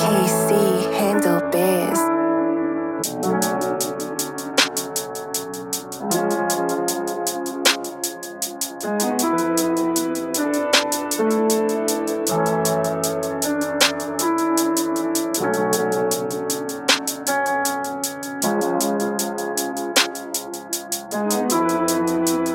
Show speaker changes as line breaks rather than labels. KC. thank you